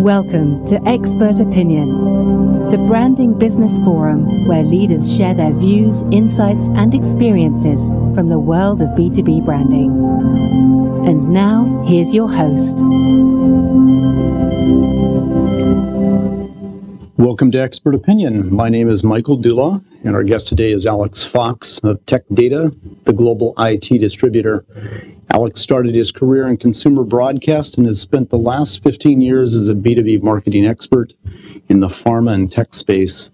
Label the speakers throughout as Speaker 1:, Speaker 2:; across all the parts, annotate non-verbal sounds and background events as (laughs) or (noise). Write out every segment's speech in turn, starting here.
Speaker 1: Welcome to Expert Opinion, the branding business forum where leaders share their views, insights, and experiences from the world of B2B branding. And now, here's your host.
Speaker 2: Welcome to Expert Opinion. My name is Michael Dula, and our guest today is Alex Fox of Tech Data, the global IT distributor. Alex started his career in consumer broadcast and has spent the last 15 years as a B2B marketing expert in the pharma and tech space.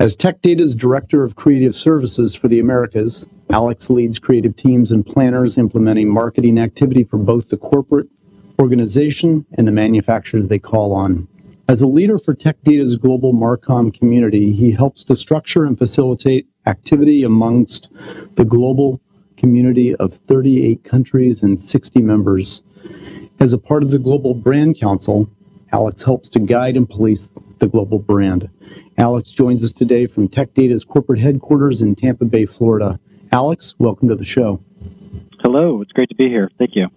Speaker 2: As Tech Data's Director of Creative Services for the Americas, Alex leads creative teams and planners implementing marketing activity for both the corporate organization and the manufacturers they call on. As a leader for Tech Data's global Marcom community, he helps to structure and facilitate activity amongst the global community of 38 countries and 60 members. As a part of the Global Brand Council, Alex helps to guide and police the global brand. Alex joins us today from Tech Data's corporate headquarters in Tampa Bay, Florida. Alex, welcome to the show.
Speaker 3: Hello, it's great to be here. Thank you.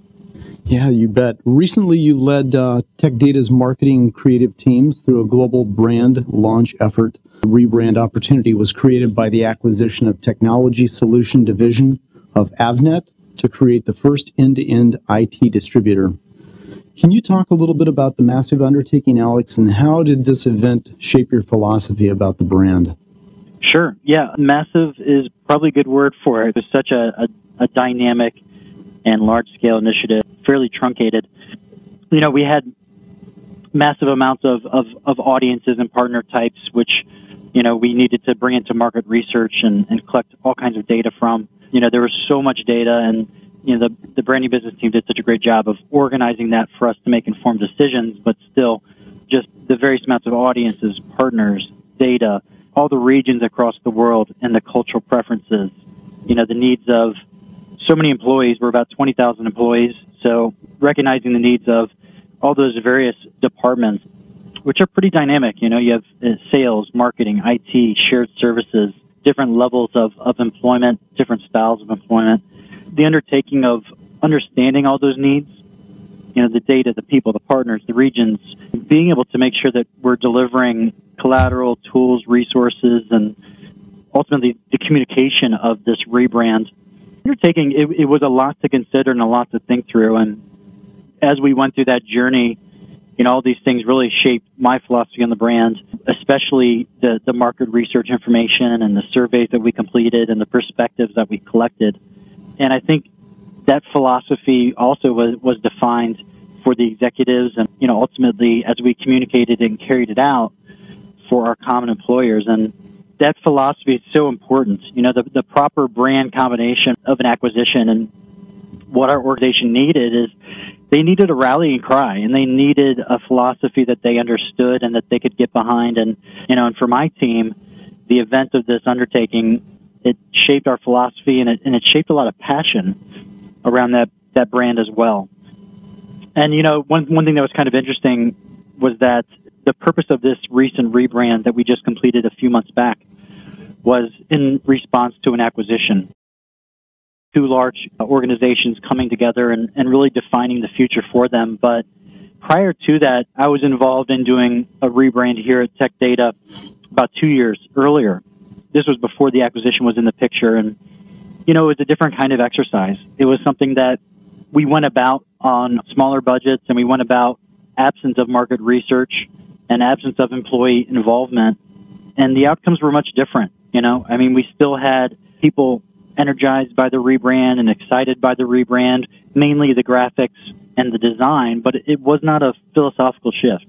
Speaker 2: Yeah, you bet. Recently, you led uh, Tech Data's marketing creative teams through a global brand launch effort. The rebrand opportunity was created by the acquisition of Technology Solution Division of Avnet to create the first end-to-end IT distributor. Can you talk a little bit about the massive undertaking, Alex, and how did this event shape your philosophy about the brand?
Speaker 3: Sure. Yeah, massive is probably a good word for it. It's such a, a, a dynamic and large scale initiative, fairly truncated. You know, we had massive amounts of, of, of audiences and partner types, which, you know, we needed to bring into market research and, and collect all kinds of data from you know, there was so much data and, you know, the, the branding business team did such a great job of organizing that for us to make informed decisions, but still just the various amounts of audiences, partners, data, all the regions across the world and the cultural preferences, you know, the needs of so many employees. We're about 20,000 employees. So recognizing the needs of all those various departments, which are pretty dynamic. You know, you have uh, sales, marketing, IT, shared services, different levels of, of employment, different styles of employment. The undertaking of understanding all those needs, you know, the data, the people, the partners, the regions, being able to make sure that we're delivering collateral, tools, resources, and ultimately the communication of this rebrand. Undertaking, it, it was a lot to consider and a lot to think through. And as we went through that journey, you know, all these things really shaped my philosophy on the brand, especially the, the market research information and the surveys that we completed and the perspectives that we collected. And I think that philosophy also was, was defined for the executives and, you know, ultimately as we communicated and carried it out for our common employers. And that philosophy is so important. You know, the, the proper brand combination of an acquisition and what our organization needed is they needed a rallying cry and they needed a philosophy that they understood and that they could get behind. And, you know, and for my team, the event of this undertaking, it shaped our philosophy and it, and it shaped a lot of passion around that, that brand as well. And, you know, one, one thing that was kind of interesting was that the purpose of this recent rebrand that we just completed a few months back was in response to an acquisition two large uh, organizations coming together and, and really defining the future for them. But prior to that, I was involved in doing a rebrand here at Tech Data about two years earlier. This was before the acquisition was in the picture. And, you know, it was a different kind of exercise. It was something that we went about on smaller budgets and we went about absence of market research and absence of employee involvement. And the outcomes were much different. You know, I mean, we still had people energized by the rebrand and excited by the rebrand, mainly the graphics and the design, but it was not a philosophical shift.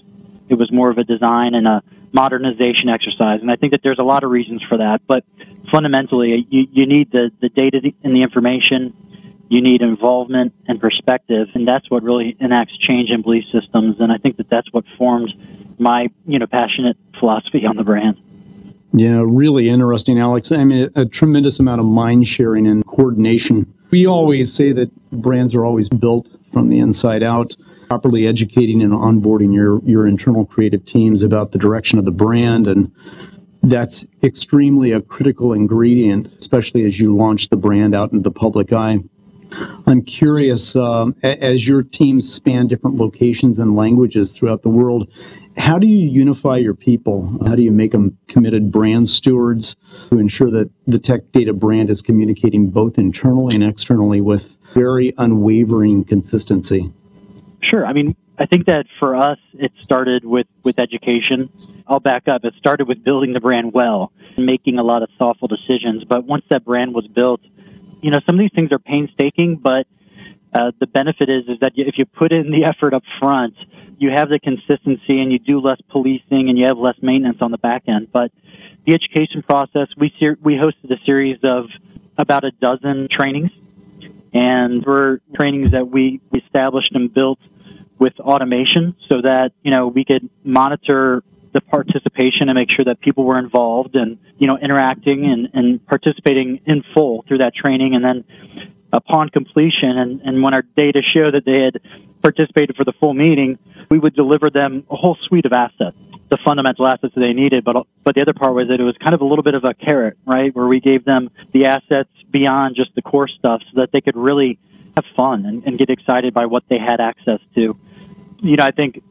Speaker 3: It was more of a design and a modernization exercise. And I think that there's a lot of reasons for that. But fundamentally, you, you need the, the data and the information, you need involvement and perspective. And that's what really enacts change in belief systems. And I think that that's what formed my, you know, passionate philosophy on the brand.
Speaker 2: Yeah, really interesting, Alex. I mean, a, tremendous amount of mind sharing and coordination. We always say that brands are always built from the inside out. Properly educating and onboarding your your internal creative teams about the direction of the brand and that's extremely a critical ingredient, especially as you launch the brand out into the public eye. I'm curious, um, as your teams span different locations and languages throughout the world, how do you unify your people? How do you make them committed brand stewards to ensure that the Tech Data brand is communicating both internally and externally with very unwavering consistency?
Speaker 3: Sure. I mean, I think that for us, it started with, with education. I'll back up. It started with building the brand well making a lot of thoughtful decisions. But once that brand was built, you know, some of these things are painstaking, but uh, the benefit is is that if you put in the (laughs) effort up front, you have the consistency and you do less policing and you have less maintenance on the back end. But the education process, we ser- we hosted a series of about a dozen trainings, and were trainings that we established and built with automation so that you know we could monitor the participation and make sure that people were involved and you know interacting and, and participating in full through that training. And then upon completion and, and when our data show that they had participated for the full meeting we would deliver them a whole suite of assets the fundamental assets that they needed. But but the other part was that it was kind of a little bit of a carrot right? Where we gave them the assets beyond just the core stuff so that they could really have fun and, and get excited by what they had access to. You know i think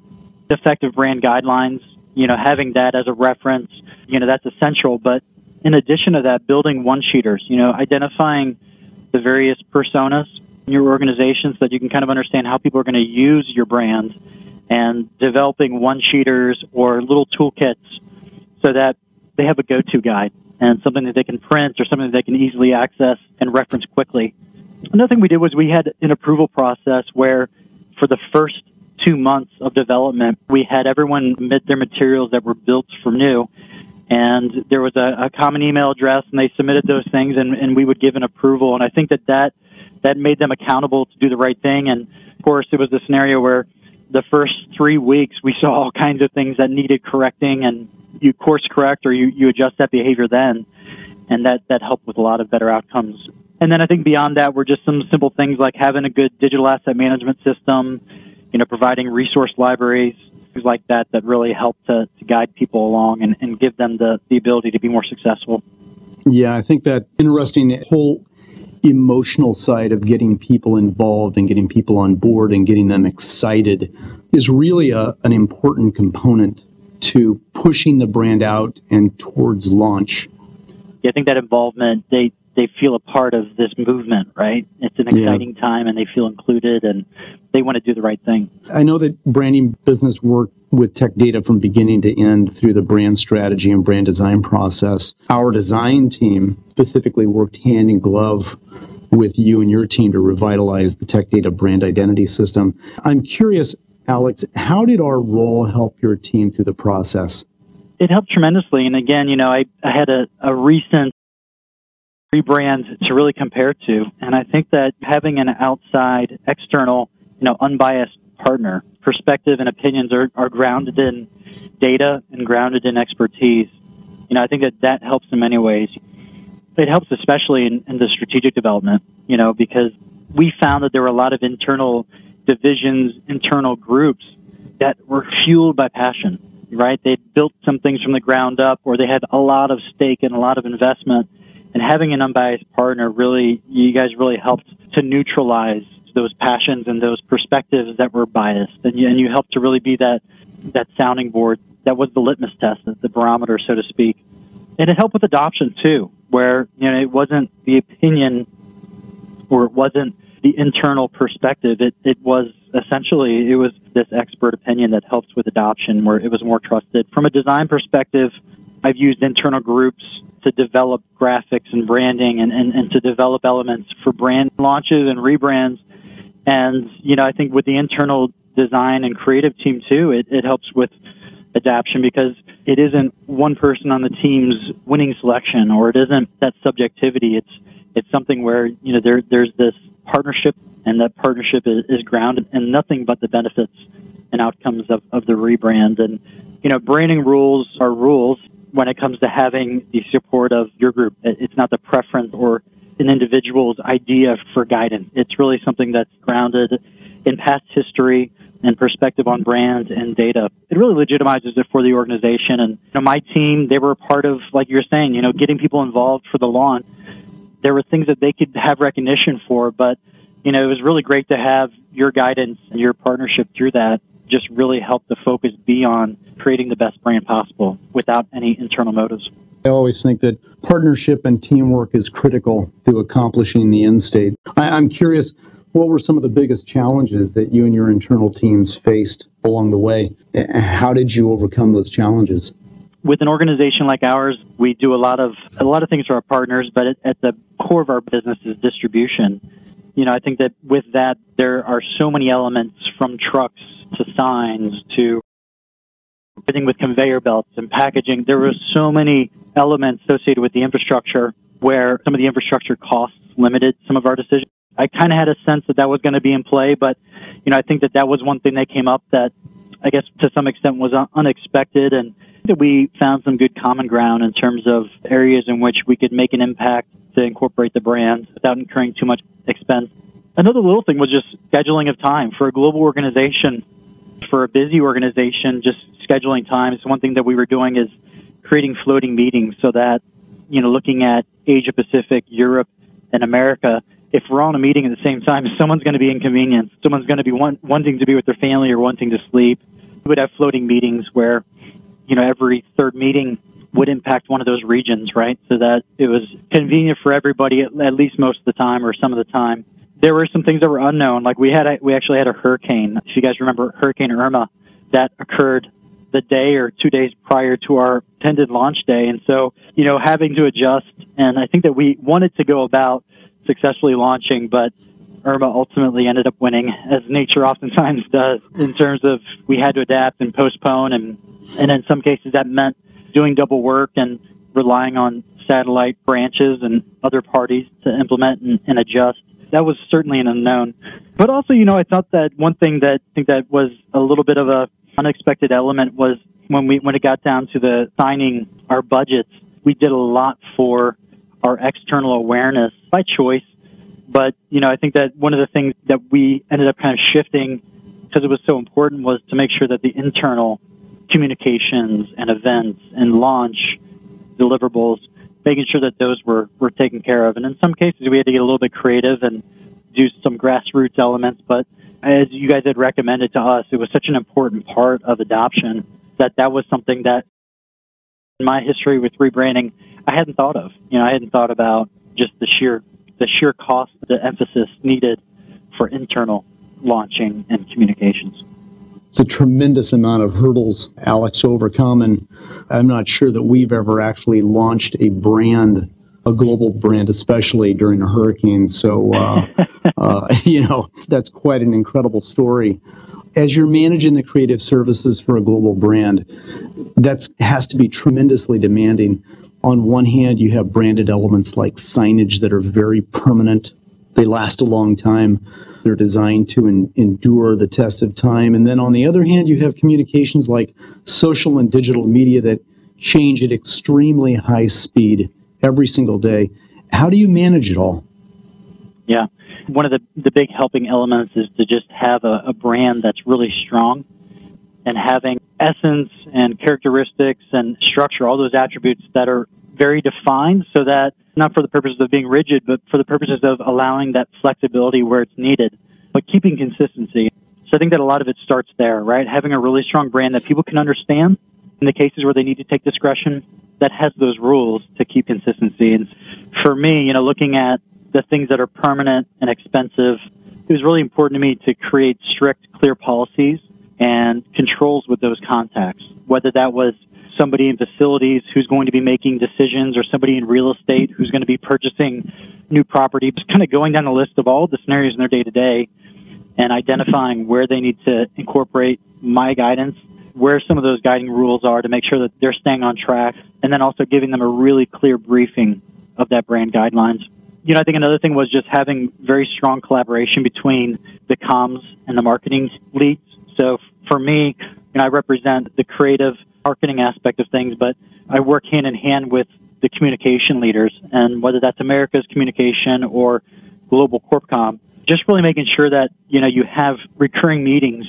Speaker 3: effective brand guidelines you know, having that as a reference, you know, that's essential. But in addition to that, building one sheeters, you know, identifying the various personas in your organization so that you can kind of understand how people are going to use your brand and developing one sheeters or little toolkits so that they have a go-to guide and something that they can print or something that they can easily access and reference quickly. Another thing we did was we had an approval process where for the first two months of development, we had everyone submit their materials that were built from new. And there was a, a common email address, and they submitted those things, and, and we would give an approval. And I think that, that that made them accountable to do the right thing. And of course, it was the scenario where the first three weeks we saw all kinds of things that needed correcting, and you course correct or you, you adjust that behavior then, and that that helped with a lot of better outcomes. And then I think beyond that, were just some simple things like having a good digital asset management system, you know, providing resource libraries, things like that, that really help to, to guide people along and, and give them the, the ability to be more successful.
Speaker 2: Yeah, I think that interesting whole emotional side of getting people involved and getting people on board and getting them excited is really a, an important component to pushing the brand out and towards launch.
Speaker 3: Yeah, I think that involvement, they, they feel a part of this movement, right? It's an exciting yeah. time and they feel included and they want to do the right thing.
Speaker 2: I know that branding business worked with tech data from beginning to end through the brand strategy and brand design process. Our design team specifically worked hand in glove with you and your team to revitalize the tech data brand identity system. I'm curious, Alex, how did our role help your team through the process?
Speaker 3: It helped tremendously. And again, you know, I, I had a, a recent rebrand to really compare to. And I think that having an outside, external, you know, unbiased partner, perspective and opinions are, are grounded in data and grounded in expertise. You know, I think that that helps in many ways. It helps especially in, in the strategic development, you know, because we found that there were a lot of internal divisions, internal groups that were fueled by passion, right? They built some things from the ground up or they had a lot of stake and a lot of investment and having an unbiased partner really, you guys really helped to neutralize those passions and those perspectives that were biased, and you, and you helped to really be that that sounding board that was the litmus test, the barometer, so to speak. And it helped with adoption too, where you know it wasn't the opinion or it wasn't the internal perspective. It it was essentially it was this expert opinion that helps with adoption, where it was more trusted. From a design perspective, I've used internal groups to develop graphics and branding and, and, and to develop elements for brand launches and rebrands. And, you know, I think with the internal design and creative team too, it, it helps with adaption because it isn't one person on the team's winning selection or it isn't that subjectivity. It's, it's something where, you know, there, there's this partnership and that partnership is, is grounded in nothing but the benefits and outcomes of, of the rebrand. And, you know, branding rules are rules when it comes to having the support of your group. It's not the preference or an individual's idea for guidance. It's really something that's grounded in past history and perspective on brand and data. It really legitimizes it for the organization. And you know, my team, they were a part of, like you're saying, you know, getting people involved for the launch. There were things that they could have recognition for, but you know, it was really great to have your guidance and your partnership through that just really help the focus be on creating the best brand possible without any internal motives.
Speaker 2: I always think that partnership and teamwork is critical to accomplishing the end state. I, am curious, what were some of the biggest challenges that you and your internal teams faced along the way? How did you overcome those challenges?
Speaker 3: With an organization like ours, we do a lot of a lot of things for our partners, but at the core of our business is distribution. You know, I think that with that, there are so many elements from trucks to signs to everything with conveyor belts and packaging. There were so many elements associated with the infrastructure where some of the infrastructure costs limited some of our decisions. I kind of had a sense that that was going to be in play, but you know, I think that that was one thing that came up that I guess to some extent was unexpected and that we found some good common ground in terms of areas in which we could make an impact to incorporate the brand without incurring too much expense. Another little thing was just scheduling of time for a global organization for a busy organization, just scheduling times, one thing that we were doing is creating floating meetings so that, you know, looking at Asia Pacific, Europe, and America, if we're on a meeting at the same time, (laughs) someone's going to be inconvenienced. Someone's going to be want, wanting to be with their family or wanting to sleep. We would have floating meetings where, you know, every third meeting would impact one of those regions, right? So that it was convenient for everybody at, at least most of the time or some of the time there were some things that were unknown. Like we had, a, we actually had a hurricane. If you guys remember Hurricane Irma, that occurred the day or two days prior to our intended launch day, and so you know having to adjust. And I think that we wanted to go about successfully launching, but Irma ultimately ended up winning, as nature oftentimes does. In terms of we had to adapt and postpone, and and in some cases that meant doing double work and relying on satellite branches and other parties to implement and, and adjust that was certainly an unknown. But also, you know, I thought that one thing that I think that was a little bit of a unexpected element was when we when it got down to the signing our budgets, we did a lot for our external awareness by choice. But you know, I think that one of the things that we ended up kind of shifting because it was so important was to make sure that the internal communications and events and launch deliverables making sure that those were, were taken care of. And in some cases, we had to get a little bit creative and do some grassroots elements. But as you guys had recommended to us, it was such an important part of adoption that that was something that in my history with rebranding, I hadn't thought of. You know, I hadn't thought about just the sheer the sheer cost, the emphasis needed for internal launching and communications
Speaker 2: it's a tremendous amount of hurdles Alex to overcome, and I'm not sure that we've ever actually launched a brand, a global brand, especially during a hurricane. So, uh, (laughs) uh, (laughs) you know, that's quite an incredible story. As you're managing the creative services for a global brand, that has to be tremendously demanding. On one hand, you have branded elements like signage that are very permanent; they last a long time they're designed to en- endure the test of time. And then on the other hand, you have communications like social and digital media that change at extremely high speed every single day. How do you manage it all?
Speaker 3: Yeah. One of the, the big helping elements is to just have a, a brand that's really strong and having essence and characteristics and structure, all those attributes that are very defined so that not for the purposes of being rigid, but for the purposes of allowing that flexibility where it's needed, but keeping consistency. So I think that a lot of it starts there, right? Having a really strong brand that people can understand in the cases where they need to take discretion that has those rules to keep consistency. And for me, you know, looking at the things that are permanent and expensive, it was really important to me to create strict, clear policies and controls with those contacts, whether that was somebody in facilities who's going to be making decisions or somebody in real estate who's going to be purchasing new property, just kind of going down the list of all the scenarios in their day to day and identifying where they need to incorporate my guidance, where some of those guiding rules are to make sure that they're staying on track, and then also giving them a really clear briefing of that brand guidelines. You know, I think another thing was just having very strong collaboration between the comms and the marketing leads. So for me, you know, I represent the creative marketing aspect of things, but I work hand in hand with the communication leaders, and whether that's America's communication or global corpcom, just really making sure that you know you have recurring meetings,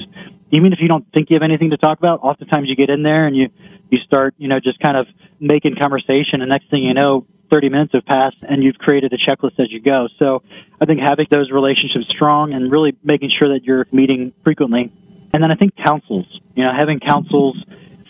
Speaker 3: even if you don't think you have anything to talk about. Oftentimes, you get in there and you you start you know just kind of making conversation, and next thing you know, 30 minutes have passed and you've created a checklist as you go. So I think having those relationships strong and really making sure that you're meeting frequently. And then I think councils, you know, having councils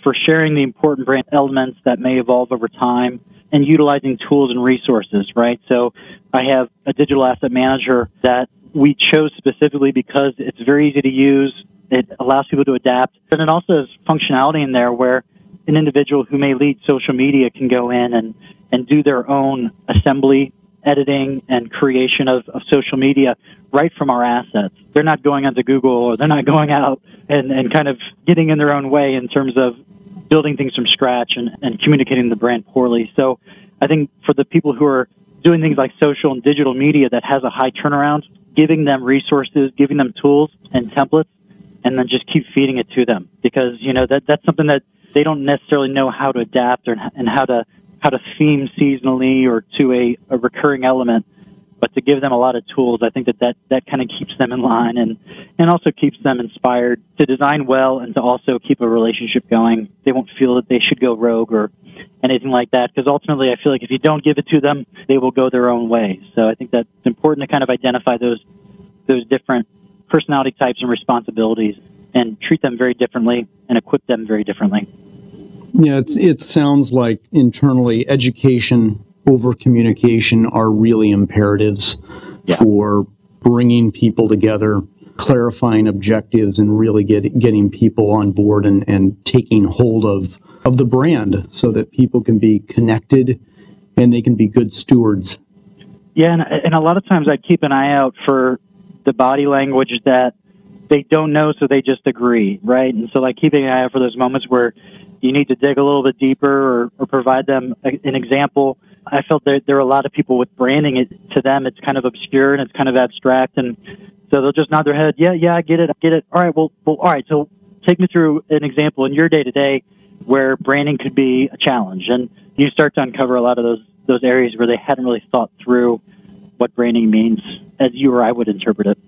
Speaker 3: for sharing the important brand elements that may evolve over time and utilizing tools and resources, right? So I have a digital asset manager that we chose specifically because it's very easy to use. It allows people to adapt. And it also has functionality in there where an individual who may lead social media can go in and, and do their own assembly, editing, and creation of, of social media right from our assets. They're not going onto Google or they're not (laughs) going out and, and kind of getting in their own way in terms of building things from scratch and, and communicating the brand poorly. So I think for the people who are doing things like social and digital media that has a high turnaround, giving them resources, giving them tools and templates, and then just keep feeding it to them because you know that that's something that they don't necessarily know how to adapt or, and how to how to theme seasonally or to a, a recurring element but to give them a lot of tools, I think that that, that kind of keeps them in line and, and also keeps them inspired to design well and to also keep a relationship going. They won't feel that they should go rogue or anything like that because ultimately I feel like if you don't give it to them, they will go their own way. So I think that's important to kind of identify those, those different personality types and responsibilities and treat them very differently and equip them very differently.
Speaker 2: Yeah, it's, it sounds like internally education over communication are really imperatives yeah. for bringing people together, clarifying objectives, and really get, getting people on board and, and taking hold of, of the brand so that people can be connected and they can be good stewards.
Speaker 3: Yeah, and, and a lot of times I keep an eye out for the body language that they don't know, so they just agree, right? And so, like, keeping an eye out for those moments where you need to dig a little bit deeper or, or provide them a, an example I felt that there are a lot of people with branding it to them. It's kind of obscure and it's kind of abstract, and so they'll just nod their head. Yeah, yeah, I get it, I get it. All right, well, well, all right. So take me through an example in your day to day where branding could be a challenge, and you start to uncover a lot of those those areas where they hadn't really thought through what branding means as you or I would interpret it.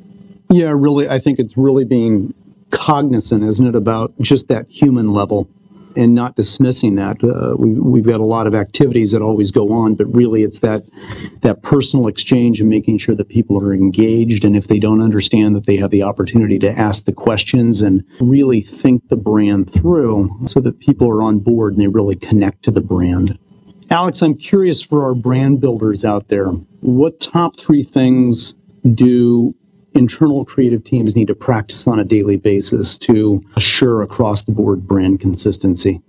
Speaker 2: Yeah, really, I think it's really being cognizant, isn't it, about just that human level and not dismissing that. Uh, we, we've got a lot of activities that always go on, but really it's that that personal exchange and making sure that people are engaged, and if they don't understand, that they have the opportunity to ask the questions and really think the brand through, so that people are on board and they really connect to the brand. Alex, I'm curious for our brand builders out there, what top three things do internal creative teams need to practice on a daily basis to assure across the board brand consistency?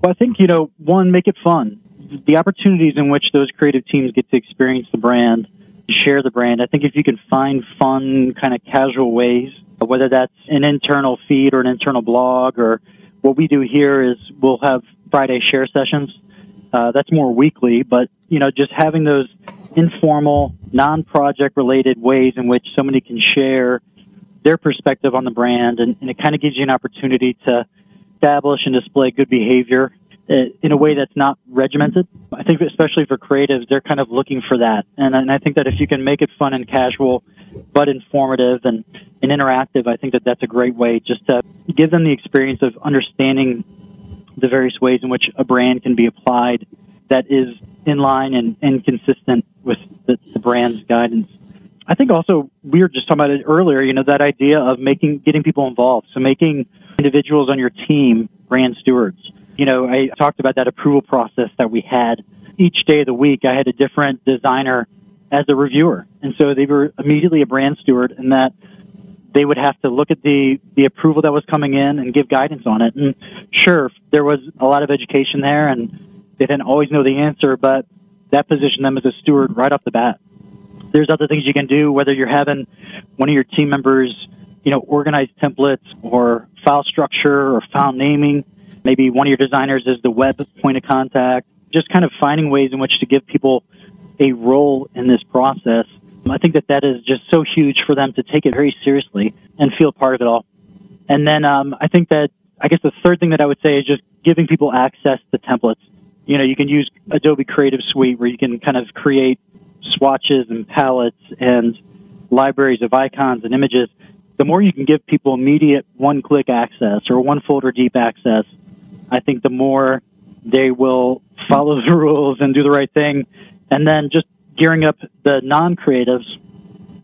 Speaker 3: Well, I think, you know, one, make it fun. The opportunities in which those creative teams get to experience the brand, share the brand, I think if you can find fun, kind of casual ways, whether that's an internal feed or an internal blog, or what we do here is we'll have Friday share sessions. Uh, that's more weekly, but, you know, just having those informal, non-project related ways in which somebody can share their perspective on the brand, and, and it kind of gives you an opportunity to establish and display good behavior uh, in a way that's not regimented. I think especially for creatives, they're kind of looking for that, and, and I think that if you can make it fun and casual, but informative and, and interactive, I think that that's a great way just to give them the experience of understanding the various ways in which a brand can be applied that is in line and, and consistent with the, the brand's guidance. I think also we were just talking about it earlier, you know, that idea of making, getting people involved. So making individuals on your team brand stewards. You know, I talked about that approval process that we had. Each day of the week, I had a different designer as a reviewer. And so they were immediately a brand steward in that they would have to look at the, the approval that was coming in and give guidance on it. And sure, there was a lot of education there and they didn't always know the answer, but that positioned them as a steward right off the bat. There's other things you can do, whether you're having one of your team members, you know, organize templates or file structure or file naming. Maybe one of your designers is the web point of contact. Just kind of finding ways in which to give people a role in this process. I think that that is just so huge for them to take it very seriously and feel part of it all. And then um, I think that I guess the third thing that I would say is just giving people access to templates you know, you can use Adobe Creative Suite where you can kind of create swatches and palettes and libraries of icons and images. The more you can give people immediate one click access or one folder deep access, I think the more they will follow (laughs) the rules and do the right thing And then just gearing up the non creatives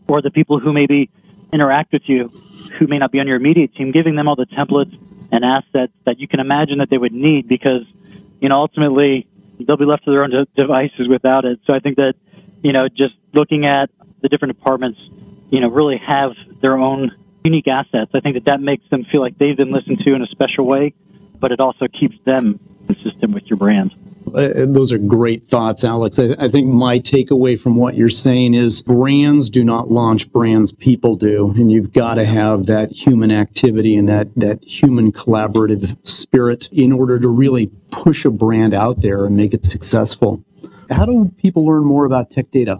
Speaker 3: or the people who maybe interact with you who may not be on your immediate team, giving them all the templates and assets that you can imagine that they would need because, you know, ultimately they'll be left to their own de- devices without it. So I think that, you know, just looking at the different departments, you know, really have their own unique assets. I think that that makes them feel like they've been listened to in a special way, but it also keeps them consistent with your brand.
Speaker 2: Uh, those are great thoughts, Alex. I, I, think my takeaway from what you're saying is brands do not launch brands, people do. And you've got to have that human activity and that, that human collaborative spirit in order to really push a brand out there and make it successful. How do people learn more about Tech Data?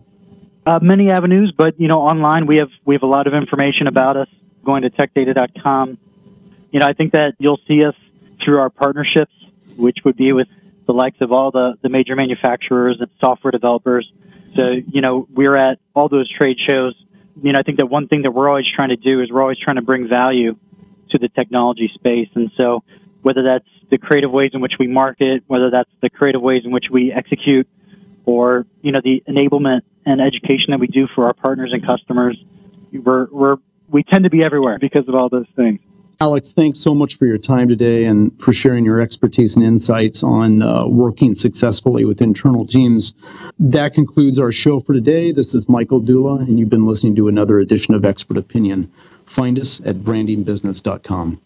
Speaker 3: Uh, many avenues, but you know, online we have we have a lot of information about us. Going to techdata.com. You know, I think that you'll see us through our partnerships, which would be with the likes of all the, the major manufacturers and software developers. So, you know, we're at all those trade shows. You know, I think that one thing that we're always trying to do is we're always trying to bring value to the technology space. And so, whether that's the creative ways in which we market, whether that's the creative ways in which we execute, or, you know, the enablement and education that we do for our partners and customers, we're, we're, we tend to be everywhere because of all those things.
Speaker 2: Alex, thanks so much for your time today and for sharing your expertise and insights on uh, working successfully with internal teams. That concludes our show for today. This is Michael Dula, and you've been listening to another edition of Expert Opinion. Find us at brandingbusiness.com.